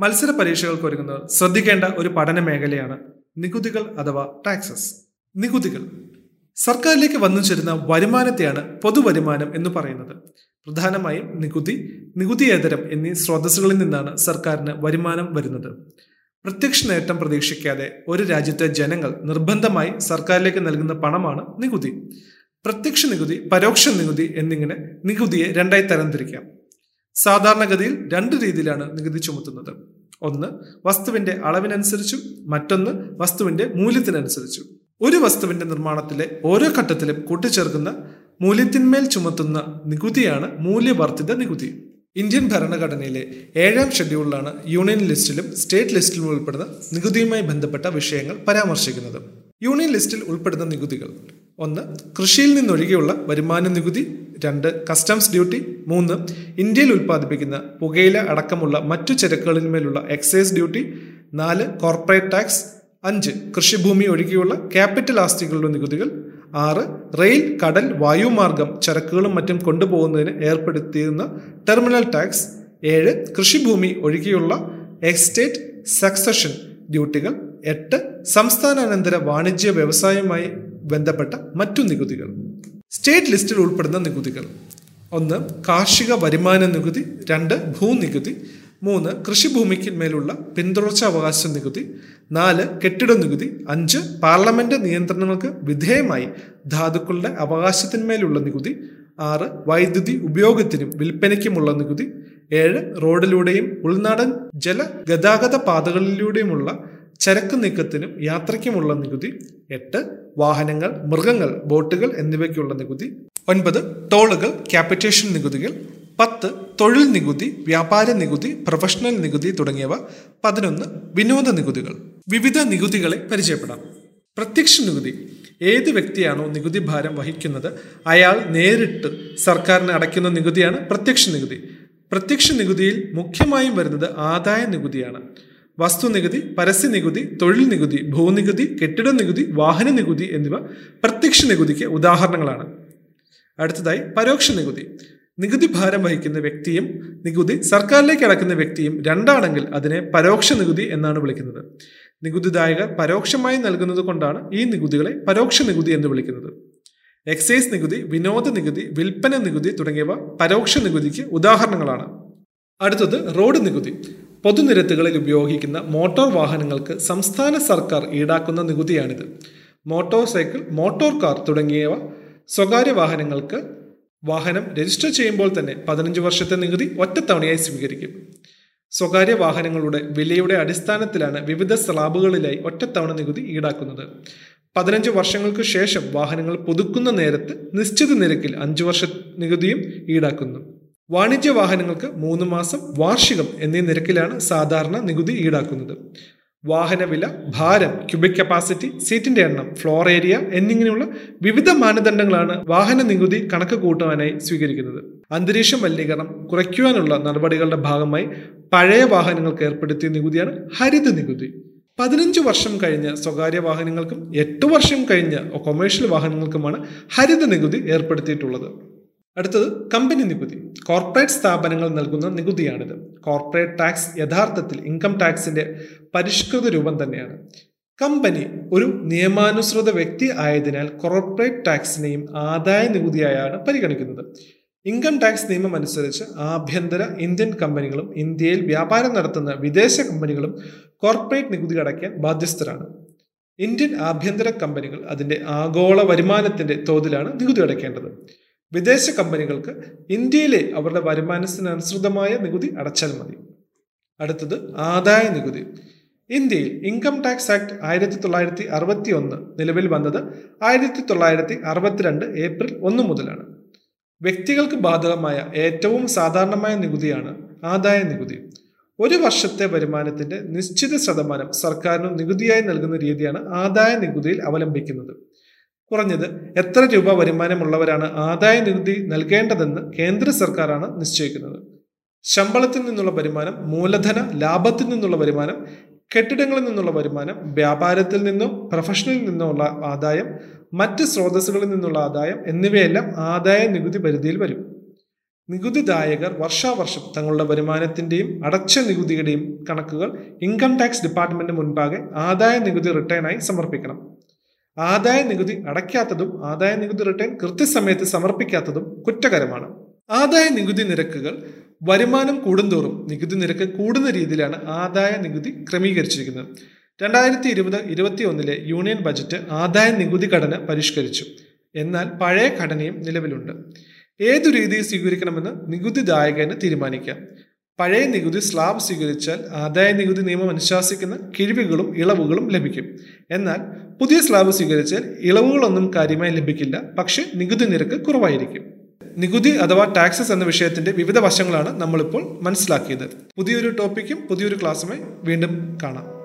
മത്സര പരീക്ഷകൾക്ക് ഒരുങ്ങുന്നവർ ശ്രദ്ധിക്കേണ്ട ഒരു പഠന മേഖലയാണ് നികുതികൾ അഥവാ ടാക്സസ് നികുതികൾ. സർക്കാരിലേക്ക് വന്നു ചേരുന്ന വരുമാനത്തെയാണ് പൊതുവരുമാനം എന്ന് പറയുന്നത്. പ്രധാനമായും നികുതി നികുതിയേതരം എന്നീ സ്രോതസ്സുകളിൽ നിന്നാണ് സർക്കാരിന് വരുമാനം വരുന്നത്. പ്രത്യക്ഷ നേട്ടം പ്രതീക്ഷിക്കാതെ ഒരു രാജ്യത്തെ ജനങ്ങൾ നിർബന്ധമായി സർക്കാരിലേക്ക് നൽകുന്ന പണമാണ് നികുതി. പ്രത്യക്ഷ നികുതി പരോക്ഷ നികുതി എന്നിങ്ങനെ നികുതിയെ രണ്ടായി തരംതിരിക്കാം. സാധാരണഗതിയിൽ രണ്ട് രീതിയിലാണ് നികുതി ചുമത്തുന്നത്. ഒന്ന് വസ്തുവിന്റെ അളവിനനുസരിച്ചും മറ്റൊന്ന് വസ്തുവിന്റെ മൂല്യത്തിനനുസരിച്ചും. ഒരു വസ്തുവിന്റെ നിർമ്മാണത്തിലെ ഓരോ ഘട്ടത്തിലും കൂട്ടിച്ചേർക്കുന്ന മൂല്യത്തിന്മേൽ ചുമത്തുന്ന നികുതിയാണ് മൂല്യവർദ്ധിത നികുതി. ഇന്ത്യൻ ഭരണഘടനയിലെ ഏഴാം ഷെഡ്യൂളിലാണ് യൂണിയൻ ലിസ്റ്റിലും സ്റ്റേറ്റ് ലിസ്റ്റിലും ഉൾപ്പെടുന്ന നികുതിയുമായി ബന്ധപ്പെട്ട വിഷയങ്ങൾ പരാമർശിക്കുന്നത്. യൂണിയൻ ലിസ്റ്റിൽ ഉൾപ്പെടുന്ന നികുതികൾ. ഒന്ന് കൃഷിയിൽ നിന്നൊഴികെയുള്ള വരുമാന നികുതി. രണ്ട് കസ്റ്റംസ് ഡ്യൂട്ടി മൂന്ന് ഇന്ത്യയിൽ ഉൽപ്പാദിപ്പിക്കുന്ന പുകയില അടക്കമുള്ള മറ്റു ചരക്കുകളിന്മേലുള്ള എക്സൈസ് ഡ്യൂട്ടി നാല് കോർപ്പറേറ്റ് ടാക്സ് അഞ്ച് കൃഷിഭൂമി ഒഴികെയുള്ള ക്യാപിറ്റൽ ആസ്തികളുടെ നികുതികൾ. ആറ് റെയിൽ കടൽ വായുമാർഗം ചരക്കുകളും മറ്റും കൊണ്ടുപോകുന്നതിന് ഏർപ്പെടുത്തിയിരുന്ന ടെർമിനൽ ടാക്സ് ഏഴ് കൃഷിഭൂമി ഒഴികെയുള്ള എസ്റ്റേറ്റ് സക്സഷൻ ഡ്യൂട്ടികൾ എട്ട് സംസ്ഥാനാനന്തര വാണിജ്യ വ്യവസായവുമായി ബന്ധപ്പെട്ട മറ്റു നികുതികൾ. സ്റ്റേറ്റ് ലിസ്റ്റിൽ ഉൾപ്പെടുന്ന നികുതികൾ. ഒന്ന് കാർഷിക വരുമാന നികുതി. രണ്ട് ഭൂനികുതി. മൂന്ന് കൃഷിഭൂമിക്ക് മേലുള്ള പിന്തുടർച്ചാവകാശ നികുതി. നാല് കെട്ടിട നികുതി. അഞ്ച് പാർലമെന്റ് നിയന്ത്രണങ്ങൾക്ക് വിധേയമായി ധാതുക്കളുടെ അവകാശത്തിന്മേലുള്ള നികുതി. ആറ് വൈദ്യുതി ഉപയോഗത്തിനും വിൽപ്പനയ്ക്കുമുള്ള നികുതി. ഏഴ് റോഡിലൂടെയും ഉൾനാടൻ ജല ഗതാഗത പാതകളിലൂടെയുമുള്ള ചരക്ക് നീക്കത്തിനും യാത്രയ്ക്കുമുള്ള നികുതി എട്ട് വാഹനങ്ങൾ മൃഗങ്ങൾ ബോട്ടുകൾ എന്നിവയ്ക്കുള്ള നികുതി ഒൻപത് ടോളുകൾ ക്യാപിറ്റേഷൻ നികുതികൾ പത്ത് തൊഴിൽ നികുതി വ്യാപാര നികുതി പ്രൊഫഷണൽ നികുതി തുടങ്ങിയവ പതിനൊന്ന് വിനോദ നികുതികൾ. വിവിധ നികുതികളെ പരിചയപ്പെടാം. പ്രത്യക്ഷ നികുതി. ഏത് വ്യക്തിയാണോ നികുതി ഭാരം വഹിക്കുന്നത് അയാൾ നേരിട്ട് സർക്കാരിന് അടയ്ക്കുന്ന നികുതിയാണ് പ്രത്യക്ഷ നികുതി. പ്രത്യക്ഷ നികുതിയിൽ മുഖ്യമായും വരുന്നത് ആദായ നികുതിയാണ്. വസ്തുനികുതി പരസ്യ നികുതി തൊഴിൽ നികുതി ഭൂനികുതി കെട്ടിട നികുതി വാഹന നികുതി എന്നിവ പ്രത്യക്ഷ നികുതിക്ക് ഉദാഹരണങ്ങളാണ്. അടുത്തതായി പരോക്ഷ നികുതി നികുതി ഭാരം വഹിക്കുന്ന വ്യക്തിയും നികുതി സർക്കാരിലേക്ക് അടക്കുന്ന വ്യക്തിയും രണ്ടാണെങ്കിൽ അതിനെ പരോക്ഷ നികുതി എന്നാണ് വിളിക്കുന്നത്. നികുതിദായകർ പരോക്ഷമായി നൽകുന്നത് കൊണ്ടാണ് ഈ നികുതികളെ പരോക്ഷ നികുതി എന്ന് വിളിക്കുന്നത്. എക്സൈസ് നികുതി വിനോദ നികുതി വിൽപ്പന നികുതി തുടങ്ങിയവ പരോക്ഷ നികുതിക്ക് ഉദാഹരണങ്ങളാണ്. അടുത്തത് റോഡ് നികുതി. പൊതുനിരത്തുകളിൽ ഉപയോഗിക്കുന്ന മോട്ടോർ വാഹനങ്ങൾക്ക് സംസ്ഥാന സർക്കാർ ഈടാക്കുന്ന നികുതിയാണിത്. മോട്ടോർ സൈക്കിൾ മോട്ടോർ കാർ തുടങ്ങിയവ സ്വകാര്യ വാഹനങ്ങൾക്ക് വാഹനം രജിസ്റ്റർ ചെയ്യുമ്പോൾ തന്നെ പതിനഞ്ച് വർഷത്തെ നികുതി ഒറ്റത്തവണയായി സ്വീകരിക്കും. സ്വകാര്യ വാഹനങ്ങളുടെ വിലയുടെ അടിസ്ഥാനത്തിലാണ് വിവിധ സ്ലാബുകളിലായി ഒറ്റത്തവണ നികുതി ഈടാക്കുന്നത്. പതിനഞ്ച് വർഷങ്ങൾക്ക് ശേഷം വാഹനങ്ങൾ പുതുക്കുന്ന നേരത്ത് നിശ്ചിത നിരക്കിൽ അഞ്ചു വർഷ നികുതിയും ഈടാക്കുന്നു. വാണിജ്യ വാഹനങ്ങൾക്ക് മൂന്ന് മാസം വാർഷികം എന്നീ നിരക്കിലാണ് സാധാരണ നികുതി ഈടാക്കുന്നത്. വാഹനവില ഭാരം ക്യൂബിക് കപ്പാസിറ്റി സീറ്റിന്റെ എണ്ണം ഫ്ലോർ ഏരിയ എന്നിങ്ങനെയുള്ള വിവിധ മാനദണ്ഡങ്ങളാണ് വാഹന നികുതി കണക്ക് കൂട്ടുവാനായി സ്വീകരിക്കുന്നത്. അന്തരീക്ഷ മലിനീകരണം കുറയ്ക്കുവാനുള്ള നടപടികളുടെ ഭാഗമായി പഴയ വാഹനങ്ങൾക്ക് ഏർപ്പെടുത്തിയ നികുതിയാണ് ഹരിത നികുതി. പതിനഞ്ച് വർഷം കഴിഞ്ഞ സ്വകാര്യ വാഹനങ്ങൾക്കും എട്ട് വർഷം കഴിഞ്ഞ കൊമേഴ്ഷ്യൽ വാഹനങ്ങൾക്കുമാണ് ഹരിത നികുതി ഏർപ്പെടുത്തിയിട്ടുള്ളത്. അടുത്തത് കമ്പനി നികുതി. കോർപ്പറേറ്റ് സ്ഥാപനങ്ങൾ നൽകുന്ന നികുതിയാണിത്. കോർപ്പറേറ്റ് ടാക്സ് യഥാർത്ഥത്തിൽ ഇൻകം ടാക്സിന്റെ പരിഷ്കൃത രൂപം തന്നെയാണ്. കമ്പനി ഒരു നിയമാനുസൃത വ്യക്തി ആയതിനാൽ കോർപ്പറേറ്റ് ടാക്സിനെയും ആദായ നികുതിയായാണ് പരിഗണിക്കുന്നത്. ഇൻകം ടാക്സ് നിയമം അനുസരിച്ച് ആഭ്യന്തര ഇന്ത്യൻ കമ്പനികളും ഇന്ത്യയിൽ വ്യാപാരം നടത്തുന്ന വിദേശ കമ്പനികളും കോർപ്പറേറ്റ് നികുതി അടയ്ക്കാൻ ബാധ്യസ്ഥരാണ്. ഇന്ത്യൻ ആഭ്യന്തര കമ്പനികൾ അതിന്റെ ആഗോള വരുമാനത്തിന്റെ തോതിലാണ് നികുതി അടയ്ക്കേണ്ടത്. വിദേശ കമ്പനികൾക്ക് ഇന്ത്യയിലെ അവരുടെ വരുമാനത്തിനനുസൃതമായ നികുതി അടച്ചാൽ മതി. അടുത്തത് ആദായ നികുതി. ഇന്ത്യയിൽ ഇൻകം ടാക്സ് ആക്ട് ആയിരത്തി തൊള്ളായിരത്തി അറുപത്തി ഒന്ന് നിലവിൽ വന്നത് ആയിരത്തി തൊള്ളായിരത്തി അറുപത്തിരണ്ട് ഏപ്രിൽ ഒന്ന് മുതലാണ്. വ്യക്തികൾക്ക് ബാധകമായ ഏറ്റവും സാധാരണമായ നികുതിയാണ് ആദായ നികുതി. ഒരു വർഷത്തെ വരുമാനത്തിന്റെ നിശ്ചിത ശതമാനം സർക്കാരിനും നികുതിയായി നൽകുന്ന രീതിയാണ് ആദായ നികുതിയിൽ അവലംബിക്കുന്നത്. കുറഞ്ഞത് എത്ര രൂപ വരുമാനമുള്ളവരാണ് ആദായ നികുതി നൽകേണ്ടതെന്ന് കേന്ദ്ര സർക്കാരാണ് നിശ്ചയിക്കുന്നത്. ശമ്പളത്തിൽ നിന്നുള്ള വരുമാനം മൂലധന ലാഭത്തിൽ നിന്നുള്ള വരുമാനം കെട്ടിടങ്ങളിൽ നിന്നുള്ള വരുമാനം വ്യാപാരത്തിൽ നിന്നോ പ്രൊഫഷണലിൽ നിന്നോ ഉള്ള ആദായം മറ്റ് സ്രോതസ്സുകളിൽ നിന്നുള്ള ആദായം എന്നിവയെല്ലാം ആദായ നികുതി പരിധിയിൽ വരും. നികുതിദായകർ വർഷാവർഷം തങ്ങളുടെ വരുമാനത്തിന്റെയും അടച്ച നികുതിയുടെയും കണക്കുകൾ ഇൻകം ടാക്സ് ഡിപ്പാർട്ട്മെന്റ് മുൻപാകെ ആദായ നികുതി റിട്ടേണായി സമർപ്പിക്കണം. ആദായ നികുതി അടയ്ക്കാത്തതും ആദായ നികുതി റിട്ടേൺ കൃത്യസമയത്ത് സമർപ്പിക്കാത്തതും കുറ്റകരമാണ്. ആദായ നികുതി നിരക്കുകൾ വരുമാനം കൂടുന്തോറും നികുതി നിരക്ക് കൂടുന്ന രീതിയിലാണ് ആദായ നികുതി ക്രമീകരിച്ചിരിക്കുന്നത്. രണ്ടായിരത്തി ഇരുപത് ഇരുപത്തി ഒന്നിലെ യൂണിയൻ ബജറ്റ് ആദായ നികുതി ഘടന പരിഷ്കരിച്ചു. എന്നാൽ പഴയ ഘടനയും നിലവിലുണ്ട്. ഏതു രീതി സ്വീകരിക്കണമെന്ന് നികുതിദായകന് തീരുമാനിക്കാം. പഴയ നികുതി സ്ലാബ് സ്വീകരിച്ചാൽ ആദായ നികുതി നിയമം അനുശാസിക്കുന്ന കിഴിവുകളും ഇളവുകളും ലഭിക്കും. എന്നാൽ പുതിയ സ്ലാബ് സ്വീകരിച്ചാൽ ഇളവുകളൊന്നും കാര്യമായി ലഭിക്കില്ല പക്ഷേ നികുതി നിരക്ക് കുറവായിരിക്കും. നികുതി അഥവാ ടാക്സസ് എന്ന വിഷയത്തിന്റെ വിവിധ വശങ്ങളാണ് നമ്മളിപ്പോൾ മനസ്സിലാക്കിയത്. പുതിയൊരു ടോപ്പിക്കും പുതിയൊരു ക്ലാസ്സുമായി വീണ്ടും കാണാം.